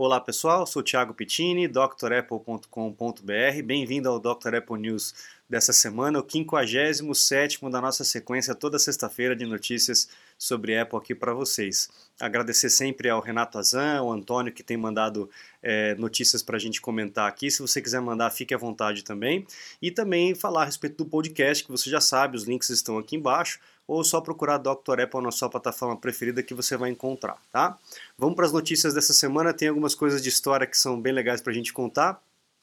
Olá pessoal, sou Thiago Pittini, drapple.com.br. Bem-vindo ao Dr. Apple News dessa semana, o 57 da nossa sequência toda sexta-feira de notícias sobre Apple aqui para vocês. Agradecer sempre ao Renato Azan, ao Antônio que tem mandado é, notícias para a gente comentar aqui. Se você quiser mandar, fique à vontade também. E também falar a respeito do podcast, que você já sabe, os links estão aqui embaixo ou só procurar Dr. Apple na sua plataforma preferida que você vai encontrar, tá? Vamos para as notícias dessa semana, tem algumas coisas de história que são bem legais para a gente contar.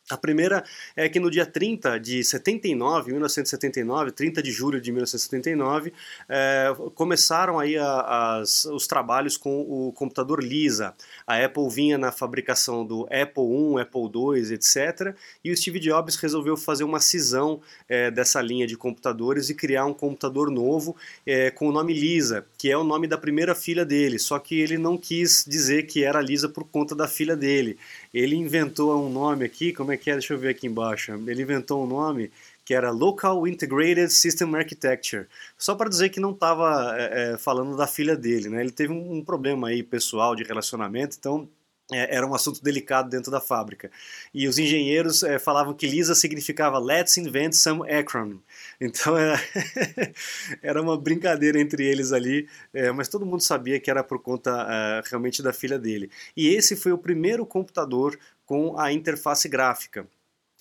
A primeira é que no dia 30 de 79, 1979, 30 de julho de 1979, é, começaram aí a, as, os trabalhos com o computador Lisa. A Apple vinha na fabricação do Apple I, Apple II, etc. E o Steve Jobs resolveu fazer uma cisão é, dessa linha de computadores e criar um computador novo é, com o nome Lisa, que é o nome da primeira filha dele. Só que ele não quis dizer que era Lisa por conta da filha dele. Ele inventou um nome aqui, como é que é? Deixa eu ver aqui embaixo. Ele inventou um nome que era Local Integrated System Architecture, só para dizer que não estava é, é, falando da filha dele, né? Ele teve um, um problema aí pessoal de relacionamento, então é, era um assunto delicado dentro da fábrica. E os engenheiros é, falavam que Lisa significava Let's invent some acronym. Então era, era uma brincadeira entre eles ali, é, mas todo mundo sabia que era por conta é, realmente da filha dele. E esse foi o primeiro computador com a interface gráfica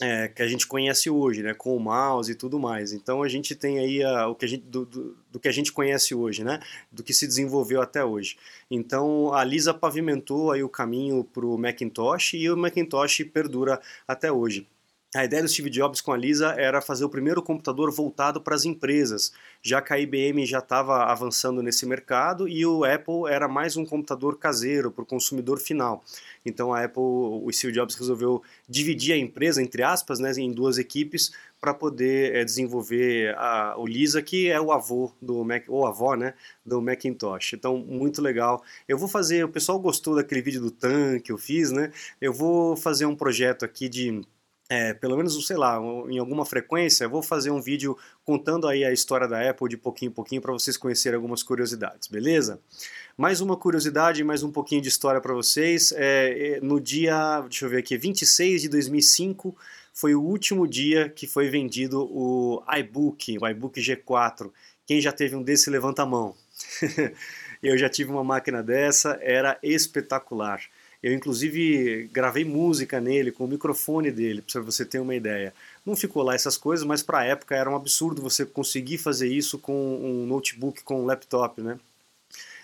é, que a gente conhece hoje, né, com o mouse e tudo mais. Então a gente tem aí a, o que a gente, do, do, do, que a gente conhece hoje, né, do que se desenvolveu até hoje. Então a Lisa pavimentou aí o caminho para o Macintosh e o Macintosh perdura até hoje. A ideia do Steve Jobs com a Lisa era fazer o primeiro computador voltado para as empresas, já que a IBM já estava avançando nesse mercado e o Apple era mais um computador caseiro para o consumidor final. Então a Apple, o Steve Jobs resolveu dividir a empresa, entre aspas, né, em duas equipes para poder é, desenvolver a, o Lisa, que é o avô do Mac, ou avó, né, do Macintosh. Então, muito legal. Eu vou fazer, o pessoal gostou daquele vídeo do tanque que eu fiz, né? Eu vou fazer um projeto aqui de é, pelo menos, sei lá, em alguma frequência, vou fazer um vídeo contando aí a história da Apple de pouquinho em pouquinho para vocês conhecerem algumas curiosidades, beleza? Mais uma curiosidade, mais um pouquinho de história para vocês. É, é, no dia, deixa eu ver aqui, 26 de 2005 foi o último dia que foi vendido o iBook, o iBook G4. Quem já teve um desse, levanta a mão. eu já tive uma máquina dessa, era espetacular. Eu, inclusive, gravei música nele, com o microfone dele, para você ter uma ideia. Não ficou lá essas coisas, mas para a época era um absurdo você conseguir fazer isso com um notebook, com um laptop, né?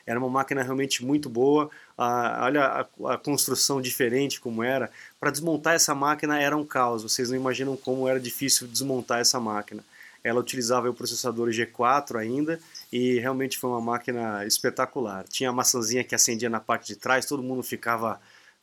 Era uma máquina realmente muito boa. Ah, olha a, a, construção diferente como era. Para desmontar essa máquina era um caos. Vocês não imaginam como era difícil desmontar essa máquina. Ela utilizava o processador G4 ainda e realmente foi uma máquina espetacular. Tinha a maçãzinha que acendia na parte de trás, todo mundo ficava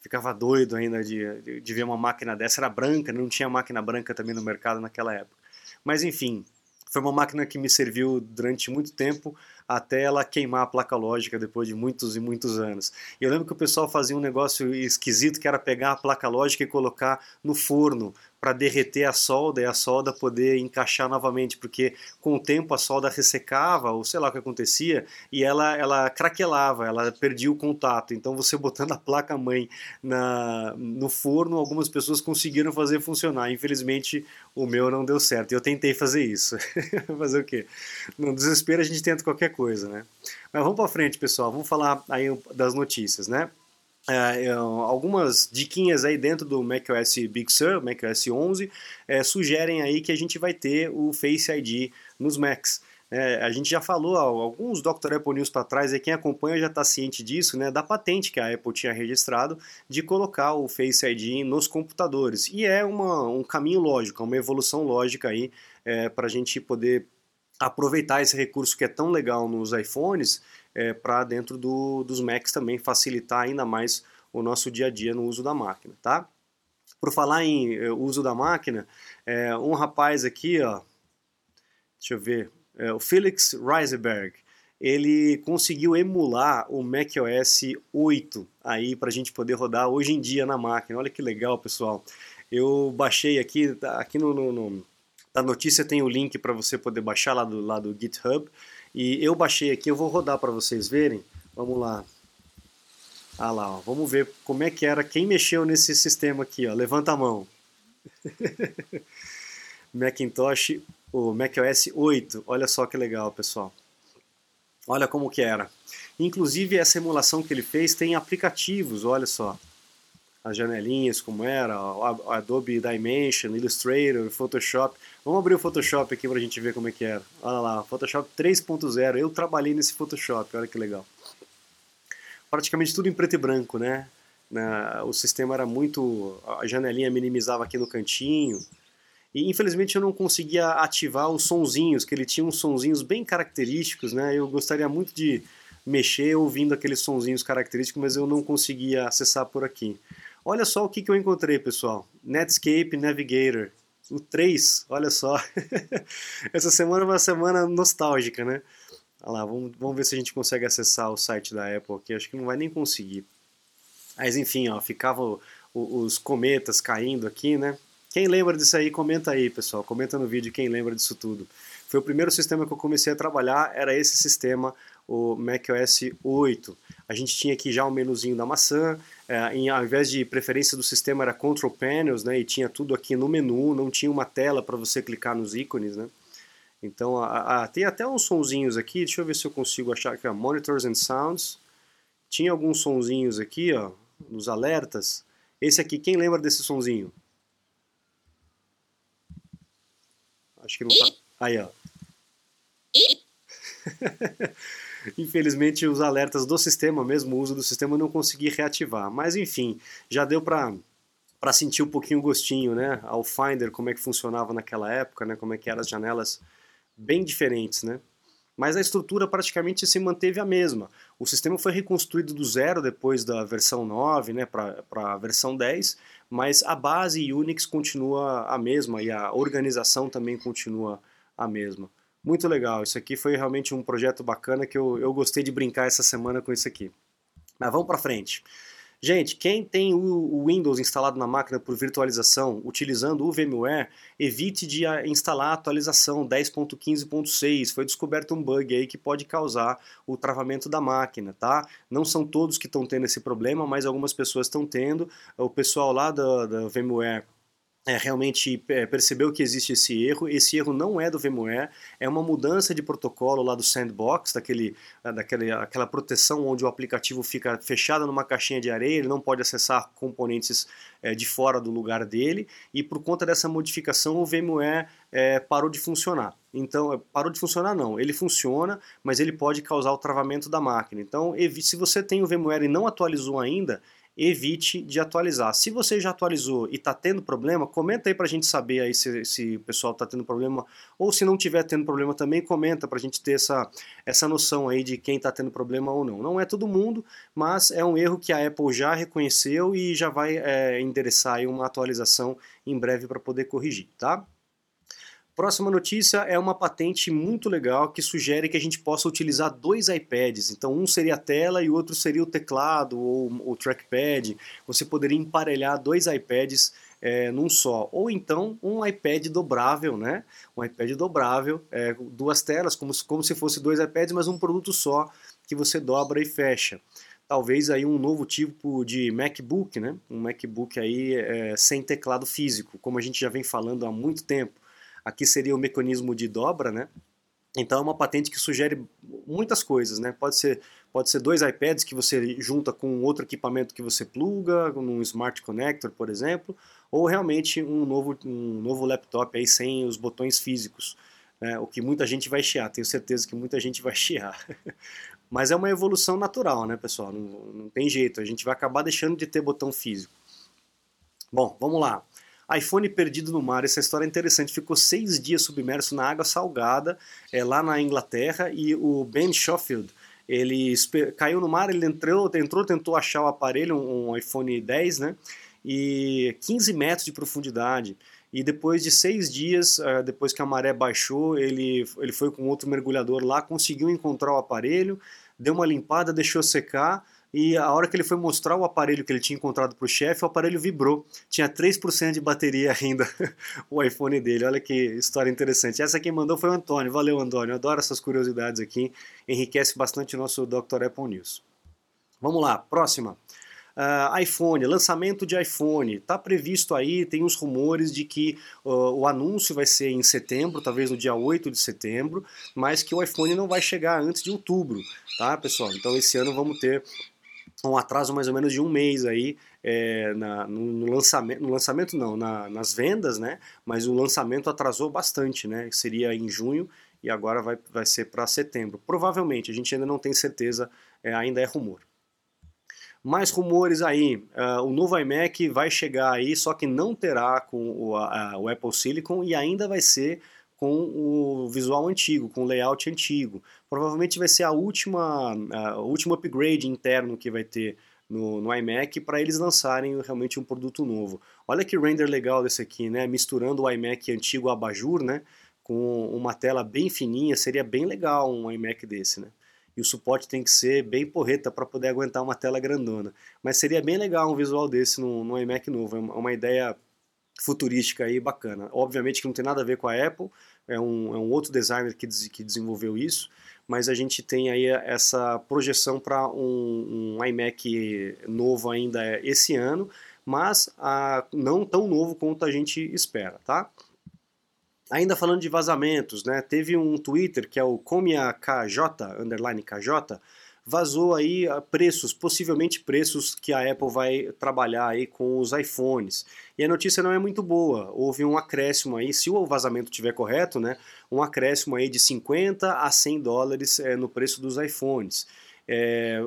ficava doido ainda de, de, de ver uma máquina dessa. Era branca, não tinha máquina branca também no mercado naquela época. Mas enfim, foi uma máquina que me serviu durante muito tempo até ela queimar a placa lógica depois de muitos e muitos anos. Eu lembro que o pessoal fazia um negócio esquisito que era pegar a placa lógica e colocar no forno para derreter a solda e a solda poder encaixar novamente, porque com o tempo a solda ressecava, ou sei lá o que acontecia, e ela, ela craquelava, ela perdia o contato. Então você botando a placa-mãe no forno, algumas pessoas conseguiram fazer funcionar. Infelizmente o meu não deu certo. Eu tentei fazer isso. fazer o quê? No desespero a gente tenta qualquer coisa, né? Mas vamos para frente, pessoal. Vamos falar aí das notícias, né? É, algumas diquinhas aí dentro do macOS Big Sur, macOS 11, é, sugerem aí que a gente vai ter o Face ID nos Macs. É, a gente já falou alguns Dr. Apple News para trás, e quem acompanha já está ciente disso, né, da patente que a Apple tinha registrado de colocar o Face ID nos computadores. E é uma, um caminho lógico, uma evolução lógica aí é, para a gente poder aproveitar esse recurso que é tão legal nos iPhones é, para dentro do, dos Macs também facilitar ainda mais o nosso dia a dia no uso da máquina, tá? Por falar em é, uso da máquina, é, um rapaz aqui, ó, deixa eu ver, é, o Felix Reisenberg, ele conseguiu emular o macOS 8 aí para a gente poder rodar hoje em dia na máquina. Olha que legal, pessoal. Eu baixei aqui, tá, aqui no, no, no da notícia tem o link para você poder baixar lá do, lá do GitHub. E eu baixei aqui, eu vou rodar para vocês verem. Vamos lá. Ah lá, ó. vamos ver como é que era, quem mexeu nesse sistema aqui, ó. Levanta a mão. Macintosh, o macOS 8. Olha só que legal, pessoal. Olha como que era. Inclusive essa emulação que ele fez tem aplicativos, olha só. As janelinhas como era, Adobe Dimension, Illustrator, Photoshop. Vamos abrir o Photoshop aqui para a gente ver como é que era. Olha lá, Photoshop 3.0. Eu trabalhei nesse Photoshop, olha que legal. Praticamente tudo em preto e branco, né? O sistema era muito... A janelinha minimizava aqui no cantinho. E infelizmente eu não conseguia ativar os sonzinhos, que ele tinha uns sonzinhos bem característicos, né? Eu gostaria muito de mexer ouvindo aqueles sonzinhos característicos, mas eu não conseguia acessar por aqui. Olha só o que, que eu encontrei, pessoal. Netscape Navigator. O 3, olha só. Essa semana é uma semana nostálgica, né? Olha lá, vamos, vamos ver se a gente consegue acessar o site da Apple aqui. Acho que não vai nem conseguir. Mas enfim, ó, ficavam os cometas caindo aqui, né? Quem lembra disso aí, comenta aí, pessoal. Comenta no vídeo quem lembra disso tudo. Foi o primeiro sistema que eu comecei a trabalhar, era esse sistema, o macOS 8. A gente tinha aqui já o menuzinho da maçã, é, em, ao invés de preferência do sistema era Control Panels, né, e tinha tudo aqui no menu, não tinha uma tela para você clicar nos ícones, né. Então, a, a, tem até uns sonzinhos aqui, deixa eu ver se eu consigo achar aqui, ó, Monitors and Sounds. Tinha alguns sonzinhos aqui, ó, nos alertas. Esse aqui, quem lembra desse sonzinho? Acho que não tá. Aí, ó. Infelizmente, os alertas do sistema, mesmo o uso do sistema, não consegui reativar. Mas enfim, já deu para para sentir um pouquinho o gostinho, né? Ao Finder, como é que funcionava naquela época, né? Como é que eram as janelas bem diferentes, né? Mas a estrutura praticamente se manteve a mesma. O sistema foi reconstruído do zero depois da versão 9 né, para a versão 10, mas a base Unix continua a mesma e a organização também continua a mesma. Muito legal, isso aqui foi realmente um projeto bacana que eu, eu gostei de brincar essa semana com isso aqui. Mas vamos para frente. Gente, quem tem o Windows instalado na máquina por virtualização utilizando o VMware, evite de instalar a atualização 10.15.6. Foi descoberto um bug aí que pode causar o travamento da máquina, tá? Não são todos que estão tendo esse problema, mas algumas pessoas estão tendo. O pessoal lá da, da VMware é, realmente é, percebeu que existe esse erro. Esse erro não é do VMware, é uma mudança de protocolo lá do sandbox, daquele, é, daquele, aquela proteção onde o aplicativo fica fechado numa caixinha de areia, ele não pode acessar componentes é, de fora do lugar dele, e por conta dessa modificação o VMware é, parou de funcionar. Então, é, parou de funcionar não, ele funciona, mas ele pode causar o travamento da máquina. Então, se você tem o VMware e não atualizou ainda, evite de atualizar. Se você já atualizou e está tendo problema, comenta aí para a gente saber aí se, se o pessoal está tendo problema, ou se não tiver tendo problema também, comenta para a gente ter essa, essa noção aí de quem está tendo problema ou não. Não é todo mundo, mas é um erro que a Apple já reconheceu e já vai é, endereçar aí uma atualização em breve para poder corrigir, tá? Próxima notícia é uma patente muito legal que sugere que a gente possa utilizar dois iPads. Então, um seria a tela e o outro seria o teclado ou o trackpad. Você poderia emparelhar dois iPads é, num só. Ou então um iPad dobrável, né? Um iPad dobrável, é, duas telas, como, como se fosse dois iPads, mas um produto só que você dobra e fecha talvez aí um novo tipo de MacBook, né? Um MacBook aí é, sem teclado físico, como a gente já vem falando há muito tempo. Aqui seria o mecanismo de dobra, né? Então é uma patente que sugere muitas coisas, né? Pode ser, pode ser dois iPads que você junta com outro equipamento que você pluga, um Smart Connector, por exemplo, ou realmente um novo, um novo laptop aí sem os botões físicos. Né? O que muita gente vai chiar, tenho certeza que muita gente vai chiar. Mas é uma evolução natural, né, pessoal? Não, não tem jeito, a gente vai acabar deixando de ter botão físico. Bom, vamos lá iPhone perdido no mar, essa história é interessante. Ficou seis dias submerso na água salgada, é, lá na Inglaterra, e o Ben Schofield, ele caiu no mar, ele entrou, entrou, tentou achar o aparelho, um, iPhone 10, né? E 15 metros de profundidade. E depois de seis dias, uh, depois que a maré baixou, ele, ele foi com outro mergulhador lá, conseguiu encontrar o aparelho, deu uma limpada, deixou secar, e a hora que ele foi mostrar o aparelho que ele tinha encontrado para o chefe, o aparelho vibrou. Tinha 3% de bateria ainda, o iPhone dele. Olha que história interessante. Essa quem mandou foi o Antônio. Valeu, Antônio. Adoro essas curiosidades aqui. Enriquece bastante o nosso Dr. Apple News. Vamos lá, próxima. Uh, iPhone, lançamento de iPhone, está previsto aí, tem uns rumores de que uh, o anúncio vai ser em setembro, talvez no dia 8 de setembro, mas que o iPhone não vai chegar antes de outubro, tá pessoal? Então esse ano vamos ter um atraso mais ou menos de um mês aí é, na, no, lançamento, no lançamento não, na, nas vendas, né? Mas o lançamento atrasou bastante, né? Seria em junho e agora vai, vai ser para setembro. Provavelmente, a gente ainda não tem certeza, é, ainda é rumor. Mais rumores aí, uh, o novo iMac vai chegar aí, só que não terá com o, a, o Apple Silicon e ainda vai ser com o visual antigo, com o layout antigo. Provavelmente vai ser a última, a, o último upgrade interno que vai ter no, no iMac para eles lançarem realmente um produto novo. Olha que render legal desse aqui, né? Misturando o iMac antigo abajur, né? Com uma tela bem fininha, seria bem legal um iMac desse, né? e o suporte tem que ser bem porreta para poder aguentar uma tela grandona. Mas seria bem legal um visual desse no, no iMac novo, é uma ideia futurística aí bacana. Obviamente que não tem nada a ver com a Apple, é um, é um outro designer que, que desenvolveu isso, mas a gente tem aí essa projeção para um, um, iMac novo ainda esse ano, mas a, não tão novo quanto a gente espera, tá? Ainda falando de vazamentos, né? Teve um Twitter que é o KJ, underline KJ, vazou aí ah, preços, possivelmente preços que a Apple vai trabalhar aí com os iPhones. E a notícia não é muito boa. Houve um acréscimo aí, se o vazamento estiver correto, né? Um acréscimo aí de 50 a 100 dólares é, no preço dos iPhones. É,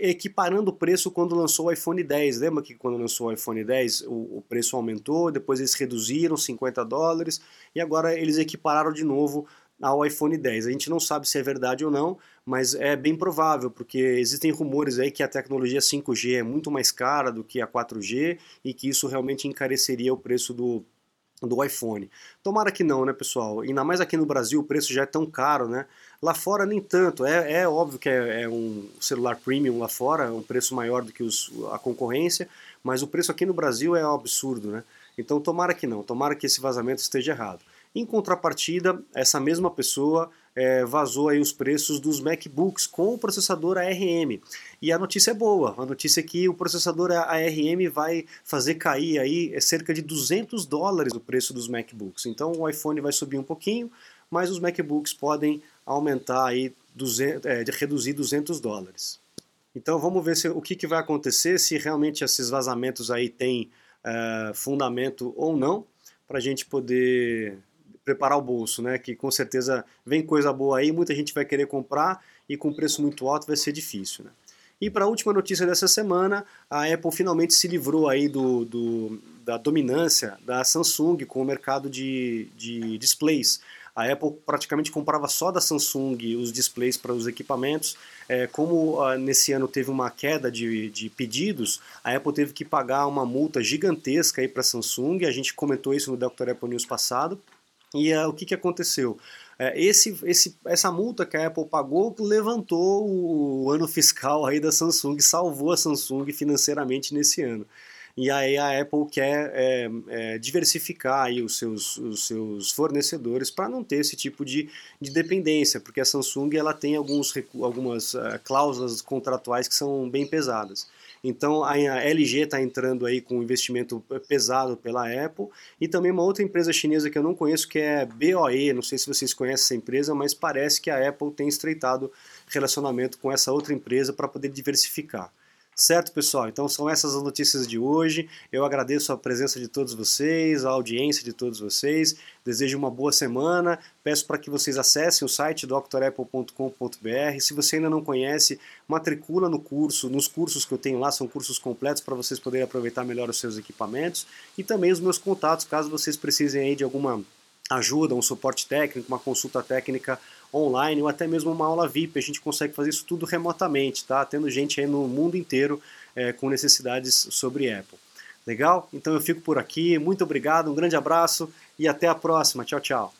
equiparando o preço quando lançou o iPhone 10. Lembra que quando lançou o iPhone 10 o, o, preço aumentou, depois eles reduziram 50 dólares e agora eles equipararam de novo ao iPhone 10. A gente não sabe se é verdade ou não, mas é bem provável, porque existem rumores aí que a tecnologia 5G é muito mais cara do que a 4G e que isso realmente encareceria o preço do, do iPhone. Tomara que não, né, pessoal? Ainda mais aqui no Brasil o preço já é tão caro, né? Lá fora nem tanto. É, é óbvio que é, é, um celular premium lá fora, um preço maior do que os, a concorrência, mas o preço aqui no Brasil é um absurdo, né? Então tomara que não, tomara que esse vazamento esteja errado. Em contrapartida, essa mesma pessoa é, vazou aí os preços dos MacBooks com o processador ARM. E a notícia é boa, a notícia é que o processador ARM vai fazer cair aí é cerca de 200 dólares o preço dos MacBooks. Então o iPhone vai subir um pouquinho, mas os MacBooks podem aumentar aí, 200, é, reduzir 200 dólares. Então vamos ver se, o que, que vai acontecer, se realmente esses vazamentos aí têm é, fundamento ou não, para a gente poder preparar o bolso, né? Que com certeza vem coisa boa aí, muita gente vai querer comprar e com preço muito alto vai ser difícil, né? E para a última notícia dessa semana, a Apple finalmente se livrou aí do, do da dominância da Samsung com o mercado de, de displays. A Apple praticamente comprava só da Samsung os displays para os equipamentos. É, como ah, nesse ano teve uma queda de, de pedidos, a Apple teve que pagar uma multa gigantesca para a Samsung. A gente comentou isso no Dr. Apple News passado. E uh, o que, que aconteceu? É, esse, esse, essa multa que a Apple pagou levantou o ano fiscal aí da Samsung, salvou a Samsung financeiramente nesse ano. E aí a Apple quer é, é, diversificar aí os, seus, os seus fornecedores para não ter esse tipo de, de dependência, porque a Samsung ela tem alguns, algumas uh, cláusulas contratuais que são bem pesadas. Então a LG está entrando aí com um investimento pesado pela Apple e também uma outra empresa chinesa que eu não conheço que é BOE, não sei se vocês conhecem essa empresa, mas parece que a Apple tem estreitado relacionamento com essa outra empresa para poder diversificar. Certo, pessoal? Então são essas as notícias de hoje. Eu agradeço a presença de todos vocês, a audiência de todos vocês. Desejo uma boa semana. Peço para que vocês acessem o site drapple.com.br. Se você ainda não conhece, matricula no curso, nos cursos que eu tenho lá, são cursos completos para vocês poderem aproveitar melhor os seus equipamentos e também os meus contatos, caso vocês precisem aí de alguma ajuda, um suporte técnico, uma consulta técnica online ou até mesmo uma aula VIP. A gente consegue fazer isso tudo remotamente, tá? Tendo gente aí no mundo inteiro é, com necessidades sobre Apple. Legal? Então eu fico por aqui. Muito obrigado, um grande abraço e até a próxima. Tchau, tchau.